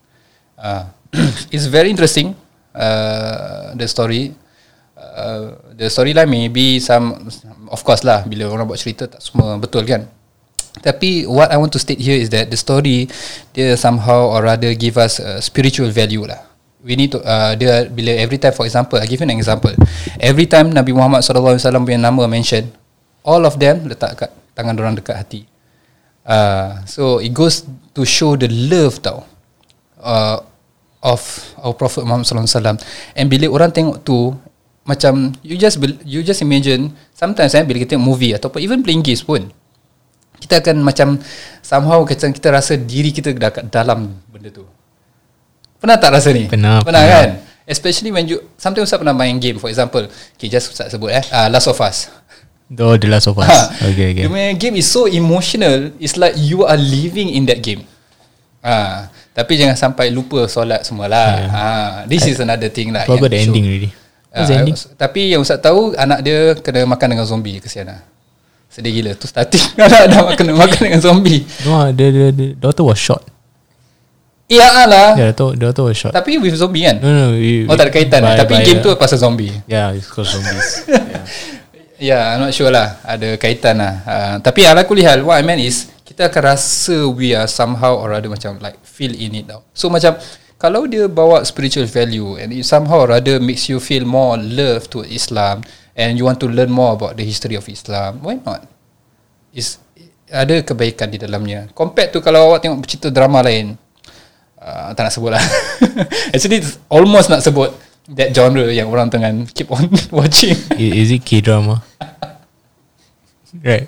Uh, (clears throat) it's very interesting uh, the story. Uh, the storyline maybe some of course lah bila orang buat cerita tak semua betul kan. Tapi what I want to state here is that the story dia somehow or rather give us a spiritual value lah. We need to uh, dia bila every time for example I give you an example. Every time Nabi Muhammad SAW punya nama mention all of them letak kat tangan orang dekat hati. Uh, so it goes to show the love tau uh, of our Prophet Muhammad sallallahu alaihi wasallam. And bila orang tengok tu macam you just you just imagine sometimes eh bila kita tengok movie ataupun even playing games pun kita akan macam somehow macam kita rasa diri kita dekat dalam benda tu. Pernah tak rasa ni? Pernah, Pernah pernah. kan? Especially when you sometimes Ustaz pernah main game for example, okay just Ustaz sebut eh uh, Last of Us. Oh, The Last of Us. (laughs) okay, okay. Dia punya game is so emotional. It's like you are living in that game. Ah, tapi jangan sampai lupa solat semualah. Yeah. Ah, this is another thing lah. Forgot the show. ending already. What's Ah, the ending? Tapi yang Ustaz tahu anak dia kena makan dengan zombie kesian lah. Sedih gila tu starting (laughs) dah makan makan dengan zombie. No, the, the, the daughter was shot. Ya lah. Yeah, the daughter, was shot. Tapi with zombie kan? No, no. We, Oh tak ada kaitan lah. by- Tapi by game tu pasal zombie. Yeah, it's called zombies. (laughs) yeah. Yeah, I'm not sure lah. Ada kaitan lah. Uh, tapi ala kulihal, what I meant is kita akan rasa we are somehow or rather macam like feel in it tau. So macam kalau dia bawa spiritual value and it somehow or rather makes you feel more love to Islam and you want to learn more about the history of Islam, why not? Is ada kebaikan di dalamnya. Compared to kalau awak tengok cerita drama lain, uh, tak nak sebut lah. (laughs) Actually, it's almost nak sebut that genre yang orang tengah keep on (laughs) watching. Is it K-drama? right.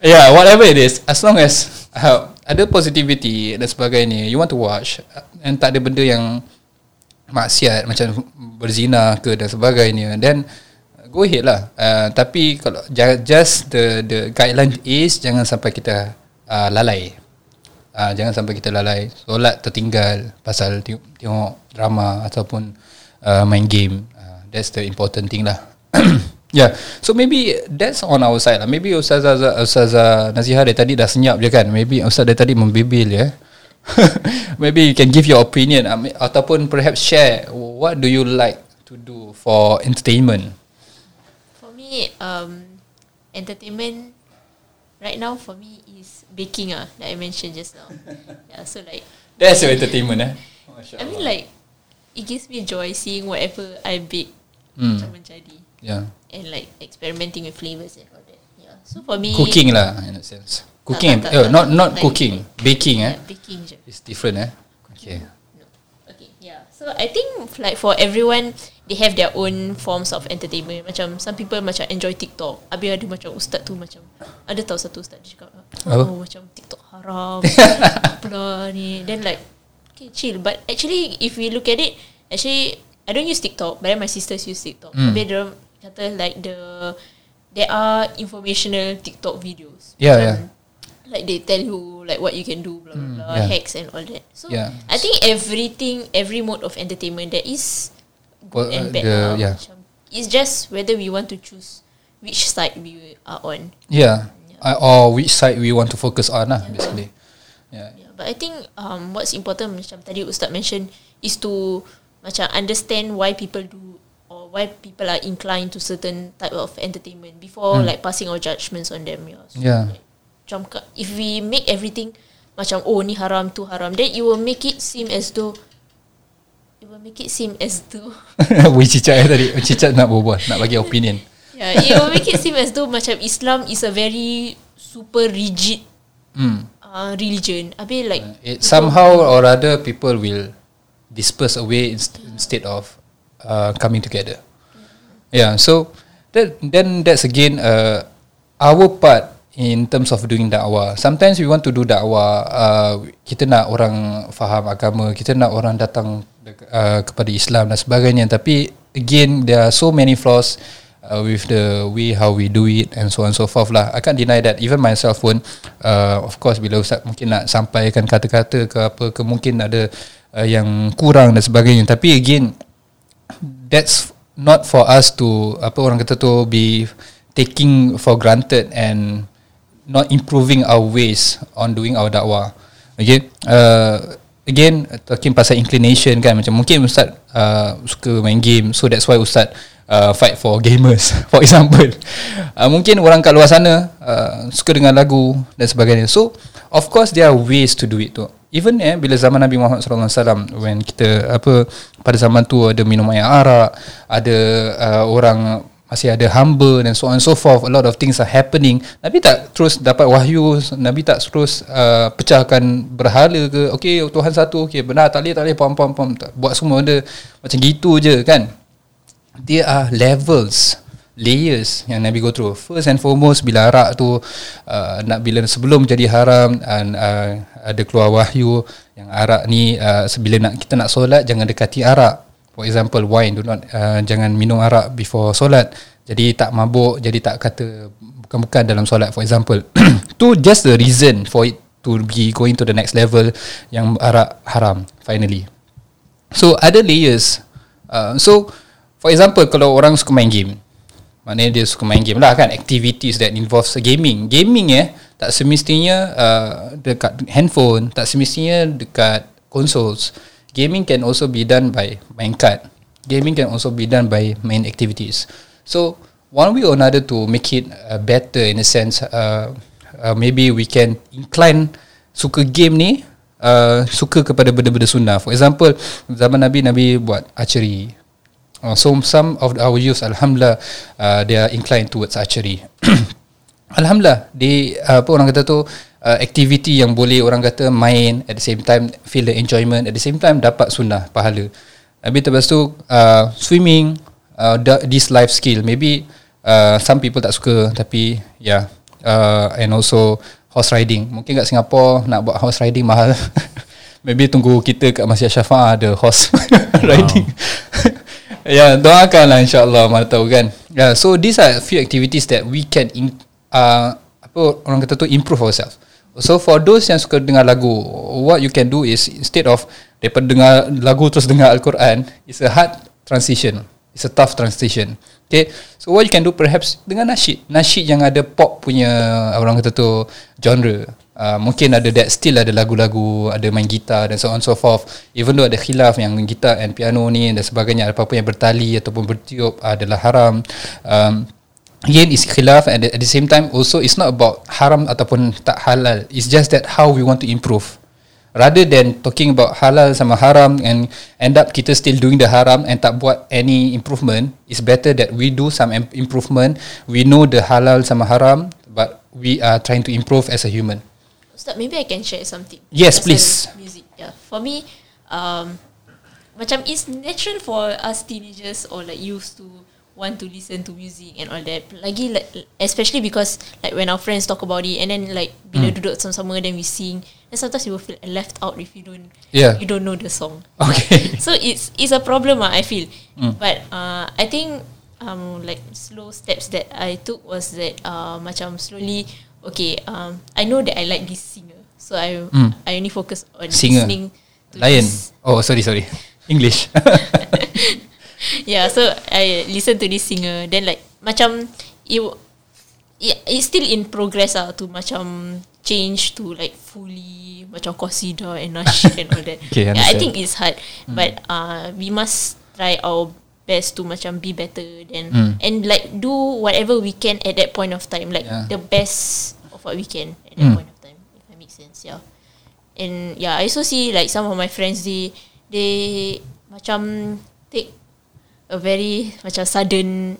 Yeah, whatever it is, as long as uh, ada positivity dan sebagainya, you want to watch uh, and tak ada benda yang maksiat macam berzina ke dan sebagainya, then go ahead lah. Uh, tapi kalau just the the guideline is jangan sampai kita uh, lalai. Uh, jangan sampai kita lalai solat tertinggal pasal tengok, tengok drama ataupun uh, main game. Uh, that's the important thing lah. (coughs) yeah. So maybe that's on our side lah. Maybe Ustazah Ustazah Nazihah dari tadi dah senyap je kan. Maybe Ustaz dari tadi membibil ya. (laughs) maybe you can give your opinion ataupun perhaps share what do you like to do for entertainment. Me, um, entertainment right now for me is baking ah that I mentioned just now. (laughs) yeah, so like That's your entertainment eh. I mean like it gives me joy seeing whatever I bake Hmm. macam menjadi Yeah. and like experimenting with flavors and all that. Yeah. So for me Cooking lah in a sense. Cooking, tak, eh, tak, not tak. not Like- cooking, baking eh. yeah, baking je. It's different eh. Okay. No. Okay, yeah. So I think like for everyone, they have their own forms of entertainment. Macam some people macam enjoy TikTok. Habis ada macam ustaz tu macam ada tahu satu ustaz dia cakap Apa? oh macam TikTok haram. (laughs) Apalah ni. Then like okay chill. But actually if we look at it, actually I don't use TikTok, but then my sisters use TikTok. Mm. Habis dia kata like the there are informational TikTok videos. Yeah, Macam, yeah. Like they tell you like what you can do, blah blah, Mm, blah yeah. hacks and all that. So Yeah. I think everything, every mode of entertainment there is good and uh, bad. the- lah. yeah. Macam, It's just whether we want to choose which side we are on. Yeah. Uh, or which side we want to focus on lah, basically. Yeah. Yeah, but I think um, what's important macam tadi Ustaz mention is to macam understand why people do or why people are inclined to certain type of entertainment before like passing our judgments on them. Yeah. So, Hmm. Yeah. Like, macam if we make everything macam oh ni haram tu haram, then it will make it seem as though make it seem as though (laughs) Wih cicak eh tadi Cicak nak berbual Nak bagi opinion. Yeah, it will make it seem as though macam Islam is a very super rigid hmm. uh, religion. Habis like It somehow or other People will Disperse away inst- Instead of uh, Coming together. Yeah so that, Then that's again uh, Our part In terms of doing dakwah. Sometimes we want to do dakwah uh, Kita nak orang Faham agama Kita nak orang datang uh, Kepada Islam dan sebagainya Tapi Again There are so many flaws uh, With the way How we do it And so on and so forth lah I can't deny that Even myself pun uh, Of course Bila Ustaz mungkin nak Sampaikan kata-kata ke apa ke Mungkin ada uh, Yang kurang dan sebagainya Tapi again that's not for us to apa orang kata tu be taking for granted and not improving our ways on doing our dakwah. Okay. Uh, again talking pasal inclination kan macam mungkin ustaz uh, suka main game so that's why ustaz uh, fight for gamers (laughs) for example. Uh, mungkin orang kat luar sana uh, suka dengan lagu dan sebagainya. So of course there are ways to do it tu. Even eh bila zaman Nabi Muhammad sallallahu alaihi wasallam when kita apa pada zaman tu ada minum air arak, ada uh, orang masih ada hamba dan so on and so forth. A lot of things are happening. Nabi tak terus dapat wahyu Nabi tak terus uh, pecahkan berhala ke okey Tuhan satu okey benar tak boleh tak boleh pam pam tak. buat semua benda macam gitu je kan? There are levels layers yang Nabi go through. First and foremost bila arak tu uh, nak bila sebelum jadi haram and, uh, ada keluar wahyu yang arak ni uh, bila nak kita nak solat jangan dekati arak For example, wine do not uh, jangan minum arak before solat. Jadi tak mabuk, jadi tak kata bukan-bukan dalam solat for example. (coughs) tu just the reason for it to be going to the next level yang arak haram finally. So ada layers. Uh, so for example kalau orang suka main game, maknanya dia suka main game lah kan activities that involves gaming. Gaming eh tak semestinya uh, dekat handphone, tak semestinya dekat consoles gaming can also be done by main card. Gaming can also be done by main activities. So one way or another to make it uh, better in a sense, uh, uh, maybe we can incline suka game ni uh, suka kepada benda-benda sunnah. For example, zaman Nabi Nabi buat archery. Uh, so some of our youth, alhamdulillah, uh, they are inclined towards archery. (coughs) alhamdulillah, di uh, apa orang kata tu uh, activity yang boleh orang kata main at the same time feel the enjoyment at the same time dapat sunnah pahala. Habis lepas tu uh, swimming uh, this life skill maybe uh, some people tak suka tapi yeah uh, and also horse riding. Mungkin kat Singapore nak buat horse riding mahal. (laughs) maybe tunggu kita kat Masjid Syafa ada horse (laughs) riding. ya, (laughs) yeah, doakanlah insya-Allah mana tahu kan. Yeah, so these are few activities that we can in, uh, apa orang kata tu improve ourselves. So for those yang suka dengar lagu, what you can do is instead of daripada dengar lagu terus dengar Al-Quran, it's a hard transition. It's a tough transition. Okay, so what you can do perhaps dengan nasyid, nasyid yang ada pop punya orang kata tu genre. Uh, mungkin ada that still ada lagu-lagu, ada main gitar dan so on so forth. Even though ada khilaf yang gitar and piano ni dan sebagainya, apa-apa yang bertali ataupun bertiup adalah haram. Um, Again is khilaf and at the same time also it's not about haram ataupun tak halal. It's just that how we want to improve. Rather than talking about halal sama haram and end up kita still doing the haram and tak buat any improvement, it's better that we do some improvement. We know the halal sama haram but we are trying to improve as a human. Ustaz, maybe I can share something. Yes, please. Music. Yeah. For me, um, macam it's natural for us teenagers or like youth to want to listen to music and all that. Lagi like especially because like when our friends talk about it and then like bila mm. duduk sama-sama then we sing and sometimes you will feel left out if you don't yeah. you don't know the song. Okay. (laughs) so it's it's a problem ah, I feel. Mm. But uh, I think um like slow steps that I took was that uh, macam slowly okay um I know that I like this singer. So I mm. I only focus on singer. listening to Lion. This. Oh sorry sorry. English. (laughs) yeah, so I listen to this singer. Then like macam it, it it's still in progress ah to macam change to like fully macam qasida and nasyid (laughs) and all that. Okay, yeah, I think it's hard, mm. but uh we must try our best to macam be better then mm. and like do whatever we can at that point of time, like yeah. the best of what we can at that mm. point of time. If that makes sense, yeah. And yeah, I also see like some of my friends they they macam take a very macam sudden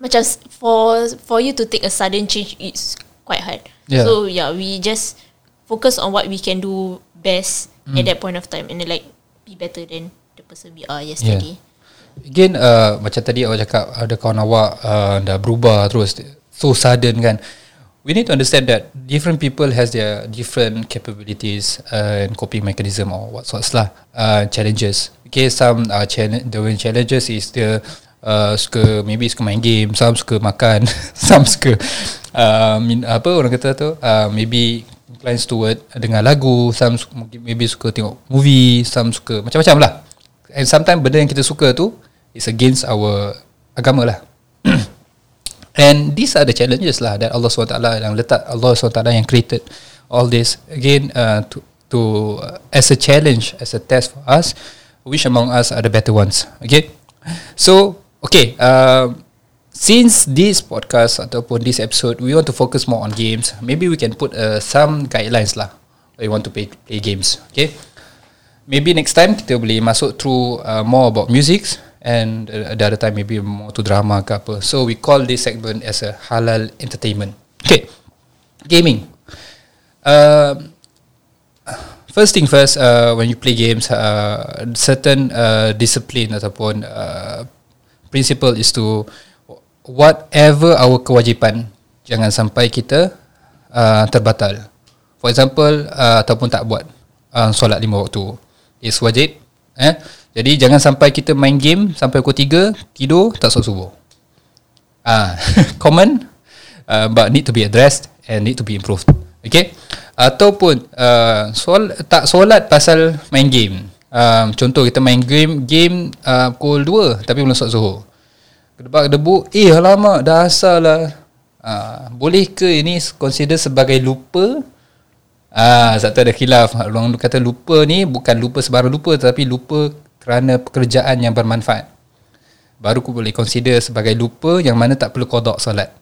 macam for for you to take a sudden change it's quite hard. Yeah. So yeah, we just focus on what we can do best mm. at that point of time and then like be better than the person we are yesterday. Yeah. Again, uh, macam tadi awak cakap ada kawan awak uh, dah berubah terus so sudden kan. We need to understand that different people has their different capabilities uh, and coping mechanism or what sorts lah uh, challenges. Okay some uh, challenge the challenges is the uh, suka maybe suka main game some suka makan (laughs) some suka uh, min, apa orang kata tu uh, maybe inclines toward dengar lagu some suka, maybe suka tengok movie some suka macam-macam lah. And sometimes benda yang kita suka tu is against our agama lah and these are the challenges lah that Allah SWT yang letak Allah SWT yang created all this again uh, to to uh, as a challenge as a test for us which among us are the better ones. Okay, so okay, uh, since this podcast ataupun this episode, we want to focus more on games. Maybe we can put uh, some guidelines lah. We want to play play games. Okay, maybe next time kita boleh masuk through uh, more about music and uh, the other time maybe more to drama ke apa. So we call this segment as a halal entertainment. Okay, gaming. Uh, First thing first, uh, when you play games, uh, certain uh, discipline ataupun uh, principle is to whatever our kewajipan, jangan sampai kita uh, terbatal. For example, uh, ataupun tak buat uh, solat lima waktu. Is wajib. Eh? Jadi jangan sampai kita main game sampai pukul 3 tidur tak solat subuh. Ah, (laughs) common uh, but need to be addressed and need to be improved. Okay? Ataupun uh, sol tak solat pasal main game. Um, contoh kita main game game uh, pukul 2 tapi belum solat zuhur. Kedebak debu, eh alamak dah asal lah. Uh, boleh ke ini consider sebagai lupa Ah, satu ada khilaf. Orang kata lupa ni bukan lupa sebarang lupa tapi lupa kerana pekerjaan yang bermanfaat. Baru aku boleh consider sebagai lupa yang mana tak perlu kodok solat.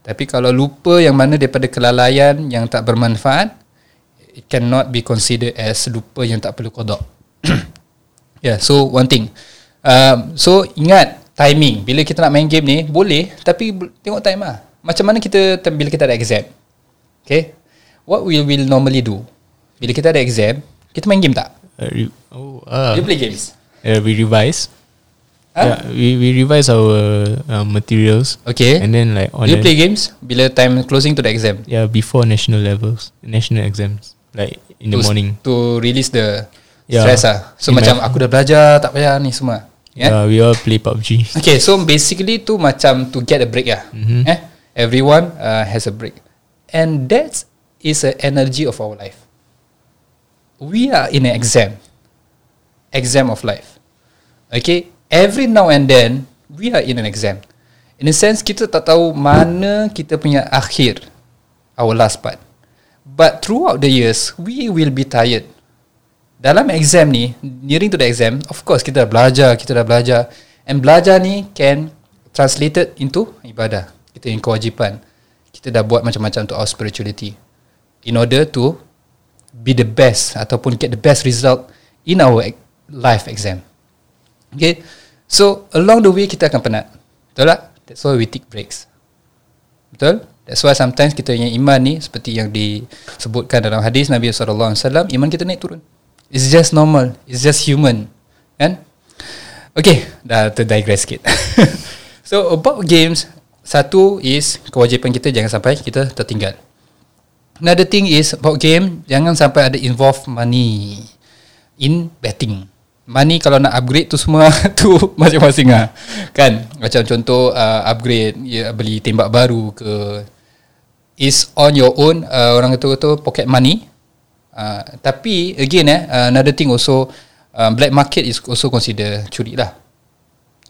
Tapi kalau lupa yang mana daripada kelalaian yang tak bermanfaat, it cannot be considered as lupa yang tak perlu kodok. (clears throat) yeah, so one thing. Um, so ingat timing. Bila kita nak main game ni, boleh. Tapi tengok time lah. Macam mana kita bila kita ada exam. Okay what we will normally do bila kita ada exam kita main game tak Uh, oh, uh, you play games uh, we revise. Huh? Yeah, we we revise our uh, materials. okay And then like on you the- play games bila time closing to the exam yeah before national levels, national exams, like in the to, morning. to release the Yeah. stress lah so In macam aku dah belajar tak payah ni semua yeah? Yeah, we all play PUBG. Okay, so basically tu macam to get a break lah. Mhm. Eh, everyone uh, has a break, and that is a energy of our life. We are in an exam, exam of life. Okay, every now and then we are in an exam. In a sense, kita tak tahu mana kita punya akhir, our last part. But throughout the years, we will be tired. Dalam exam ni, nearing to the exam, of course kita dah belajar, kita dah belajar. And belajar ni can translated into ibadah. Kita yang kewajipan. Kita dah buat macam-macam untuk our spirituality. In order to be the best ataupun get the best result in our life exam. Okay. So along the way kita akan penat. Betul tak? That's why we take breaks. Betul? That's why sometimes kita punya iman ni seperti yang disebutkan dalam hadis Nabi SAW, iman kita naik turun. It's just normal. It's just human. Kan? Okay, dah terdigress sikit. (laughs) so about games, satu is kewajipan kita jangan sampai kita tertinggal. Another thing is about game, jangan sampai ada involve money in betting. Money kalau nak upgrade tu semua (laughs) tu masing-masing lah. Kan? Macam contoh uh, upgrade, ya, beli tembak baru ke is on your own uh, orang kata tu pocket money. Uh, tapi again eh uh, another thing also uh, black market is also consider curi lah.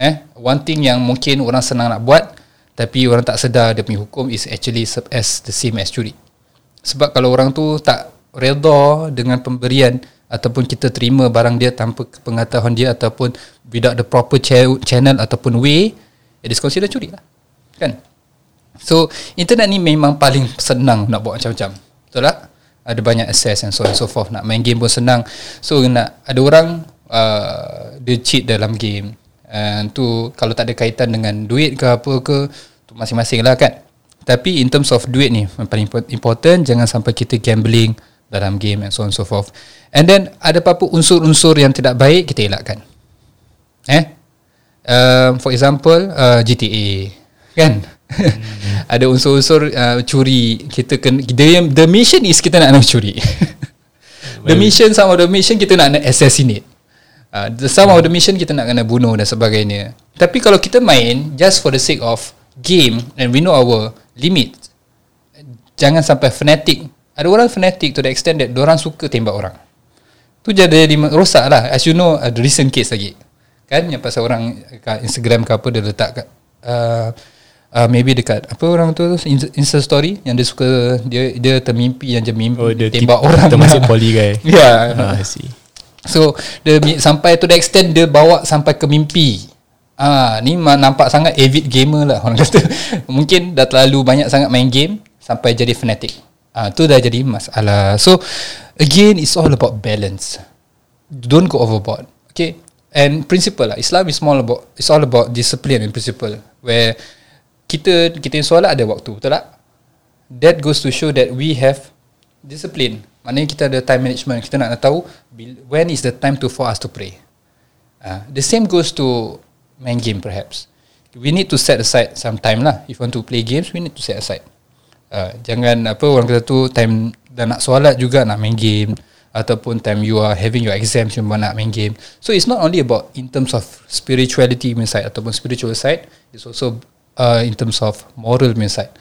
Eh, one thing yang mungkin orang senang nak buat tapi orang tak sedar punya hukum is actually as the same as curi. Sebab kalau orang tu tak redha dengan pemberian ataupun kita terima barang dia tanpa pengetahuan dia ataupun without the proper cha- channel ataupun way, it is considered curi lah. Kan? So, internet ni memang paling senang nak buat macam-macam. Betul tak? Ada banyak access and so on and so forth. Nak main game pun senang. So, nak ada orang uh, dia cheat dalam game. And tu kalau tak ada kaitan dengan duit ke apa ke, tu masing-masing lah kan. Tapi in terms of duit ni, yang paling import- important, jangan sampai kita gambling dalam game and so on and so forth. And then, ada apa-apa unsur-unsur yang tidak baik, kita elakkan. Eh? Um, for example, uh, GTA. Kan? (laughs) ada unsur-unsur uh, curi. Kita kena, the, the mission is kita nak nak curi. (laughs) the mission, of the mission kita nak nak assassinate. Uh, the some of the mission kita nak kena bunuh dan sebagainya. Tapi kalau kita main just for the sake of game and we know our limit, jangan sampai fanatic. Ada orang fanatic to the extent that orang suka tembak orang. Tu jadi rosak lah. As you know, ada recent case lagi. Kan yang pasal orang kat Instagram ke apa dia letak kat uh, uh, maybe dekat apa orang tu Insta- story yang dia suka dia dia termimpi yang dia mimpi Oh, dia tembak tip- orang termasuk (laughs) poly guy. Ya. Ah, I see. So dia sampai to the extent dia bawa sampai ke mimpi. Ah, ni nampak sangat avid gamer lah orang kata. (laughs) Mungkin dah terlalu banyak sangat main game sampai jadi fanatic. Ah, tu dah jadi masalah. So again it's all about balance. Don't go overboard. Okay? And principle lah. Islam is all about it's all about discipline and principle where kita kita yang solat ada waktu, betul tak? That goes to show that we have discipline. Maknanya kita ada time management. Kita nak tahu bil- when is the time to for us to pray. Uh, the same goes to main game perhaps. We need to set aside some time lah. If you want to play games, we need to set aside. Uh, jangan apa orang kata tu time dah nak solat juga nak main game. ataupun time you are having your exams you nak main game. So it's not only about in terms of spirituality side ataupun spiritual side, it's also uh, in terms of moral side.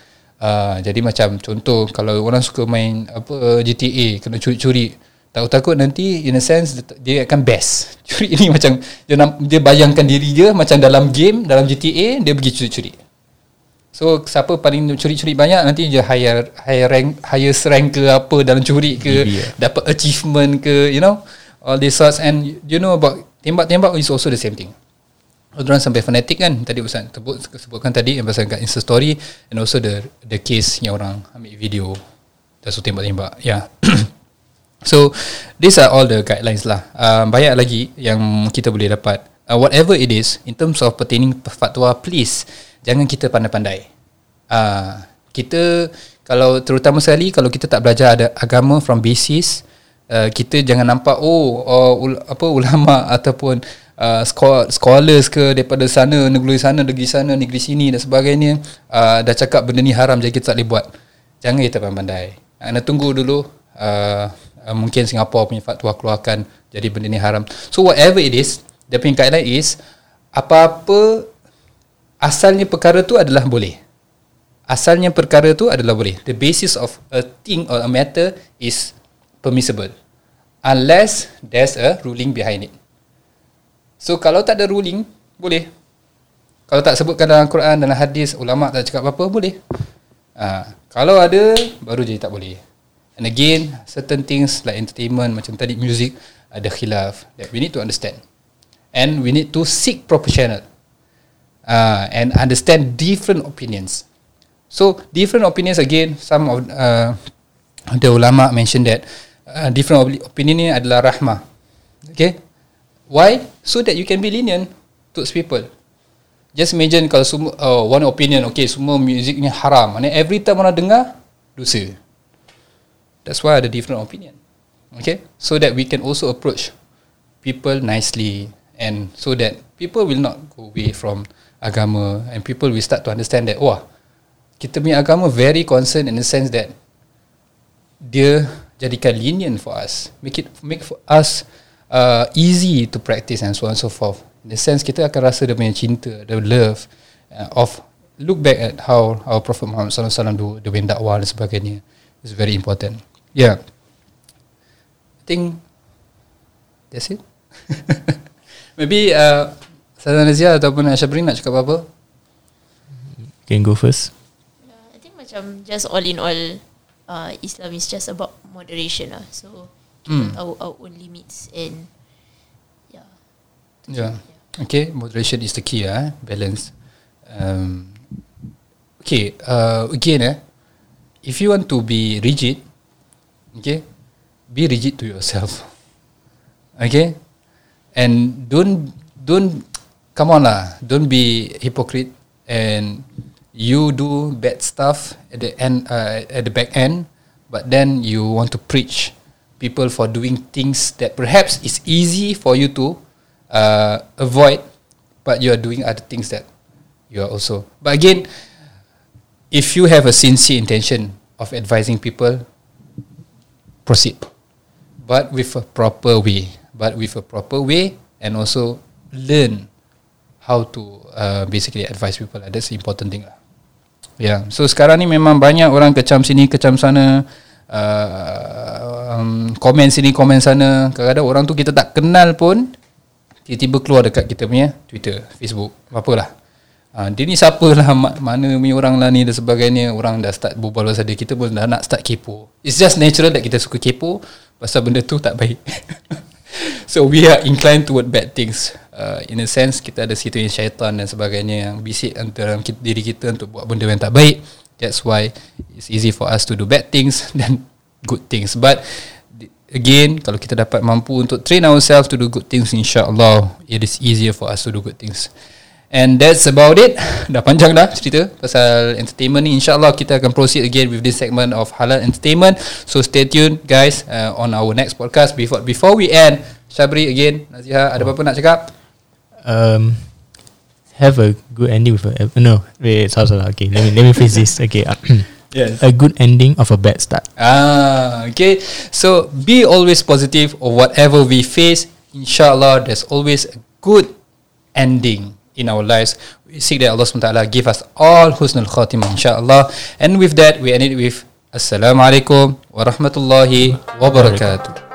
Uh, jadi macam contoh kalau orang suka main apa GTA kena curi-curi takut-takut nanti in a sense dia akan best. (laughs) Curi ini macam dia, dia bayangkan diri dia macam dalam game dalam GTA dia pergi curi-curi. So siapa paling curi-curi banyak nanti dia higher higher rank higher rank ke apa dalam curi ke yeah. dapat achievement ke you know all these sorts and you know about tembak-tembak is also the same thing. Orang sampai fanatik kan tadi Ustaz sebut, sebutkan tadi yang pasal kat Insta story and also the the case yang orang ambil video dan so tembak-tembak. Yeah. (coughs) so these are all the guidelines lah. Uh, banyak lagi yang kita boleh dapat. Uh, whatever it is in terms of pertaining fatwa please jangan kita pandai-pandai. Uh, kita kalau terutama sekali kalau kita tak belajar ada agama from basis uh, kita jangan nampak oh uh, ul, apa ulama (laughs) ataupun uh, scholars ke daripada sana negeri sana negeri sana negeri sini dan sebagainya uh, dah cakap benda ni haram jadi kita tak boleh buat. Jangan kita pandai-pandai. Anda tunggu dulu uh, uh, mungkin Singapura punya fatwa keluarkan jadi benda ni haram. So whatever it is, the punya guideline is apa-apa asalnya perkara tu adalah boleh. Asalnya perkara tu adalah boleh. The basis of a thing or a matter is permissible. Unless there's a ruling behind it. So kalau tak ada ruling, boleh. Kalau tak sebutkan dalam Quran, dalam hadis, ulama tak cakap apa-apa, boleh. Ha, kalau ada, baru jadi tak boleh. And again, certain things like entertainment, macam tadi music, ada khilaf that we need to understand. And we need to seek proper channel uh, and understand different opinions. So different opinions again. Some of uh, the ulama mentioned that uh, different opinion ni adalah rahmah. Okay, why? So that you can be lenient to people. Just imagine kalau semua uh, one opinion, okay, semua music ni haram. And every time orang dengar, dosa. That's why ada different opinion. Okay, so that we can also approach people nicely and so that people will not go away from agama. And people will start to understand that wah kita punya agama very concerned in the sense that dia jadikan lenient for us make it make for us uh, easy to practice and so on and so forth. In the sense kita akan rasa dia punya cinta the love uh, of look back at how our prophet Muhammad sallallahu alaihi wasallam do the dakwah dan sebagainya. Is very important. Yeah. I think that's it. (laughs) Maybe uh, Saudara Nazia ataupun Syabrin nak cakap apa-apa? Can go first. Yeah, I think macam just all in all, uh, Islam is just about moderation lah. So, mm. our, our own limits and yeah. Yeah. yeah. Okay, moderation is the key ah, eh? balance. Um, okay, uh, again eh, if you want to be rigid, okay, be rigid to yourself. (laughs) Okay, and don't don't come on lah, don't be hypocrite and you do bad stuff at the end uh, at the back end, but then you want to preach people for doing things that perhaps is easy for you to uh, avoid, but you are doing other things that you are also. But again, if you have a sincere intention of advising people, proceed, but with a proper way, but with a proper way, and also learn how to uh, basically advise people. That's the important thing lah. Yeah. So sekarang ni memang banyak orang kecam sini, kecam sana, uh, um, komen sini, komen sana. Kadang-kadang orang tu kita tak kenal pun, tiba-tiba keluar dekat kita punya Twitter, Facebook, apa lah. Uh, dia ni siapa lah, (laughs) mana ni orang lah ni dan sebagainya. Orang dah start berbual pasal dia, kita pun dah nak start kepo. It's just natural that kita suka kepo, pasal benda tu tak baik. (laughs) so we are inclined toward bad things uh, in a sense kita ada situ yang syaitan dan sebagainya yang bisik antara diri kita untuk buat benda yang tak baik. That's why it's easy for us to do bad things (laughs) than good things. But again kalau kita dapat mampu untuk train ourselves to do good things insyaallah it is easier for us to do good things. And that's about it. (laughs) Dah panjang dah cerita Pasal entertainment ni. InsyaAllah kita akan proceed again With this segment of Halal Entertainment. So stay tuned guys uh, On our next podcast. Before before we end Syabri again Naziha Ada apa-apa nak cakap? Um, have a good ending with a, No Wait salah salah Okay let me, let me face this Okay (coughs) Yes. a good ending of a bad start. Ah, okay. So be always positive of whatever we face. Inshallah, there's always a good ending in our lives. We seek that Allah SWT give us all husnul khatimah, inshallah. And with that, we end it with Assalamu alaikum wa rahmatullahi wa barakatuh.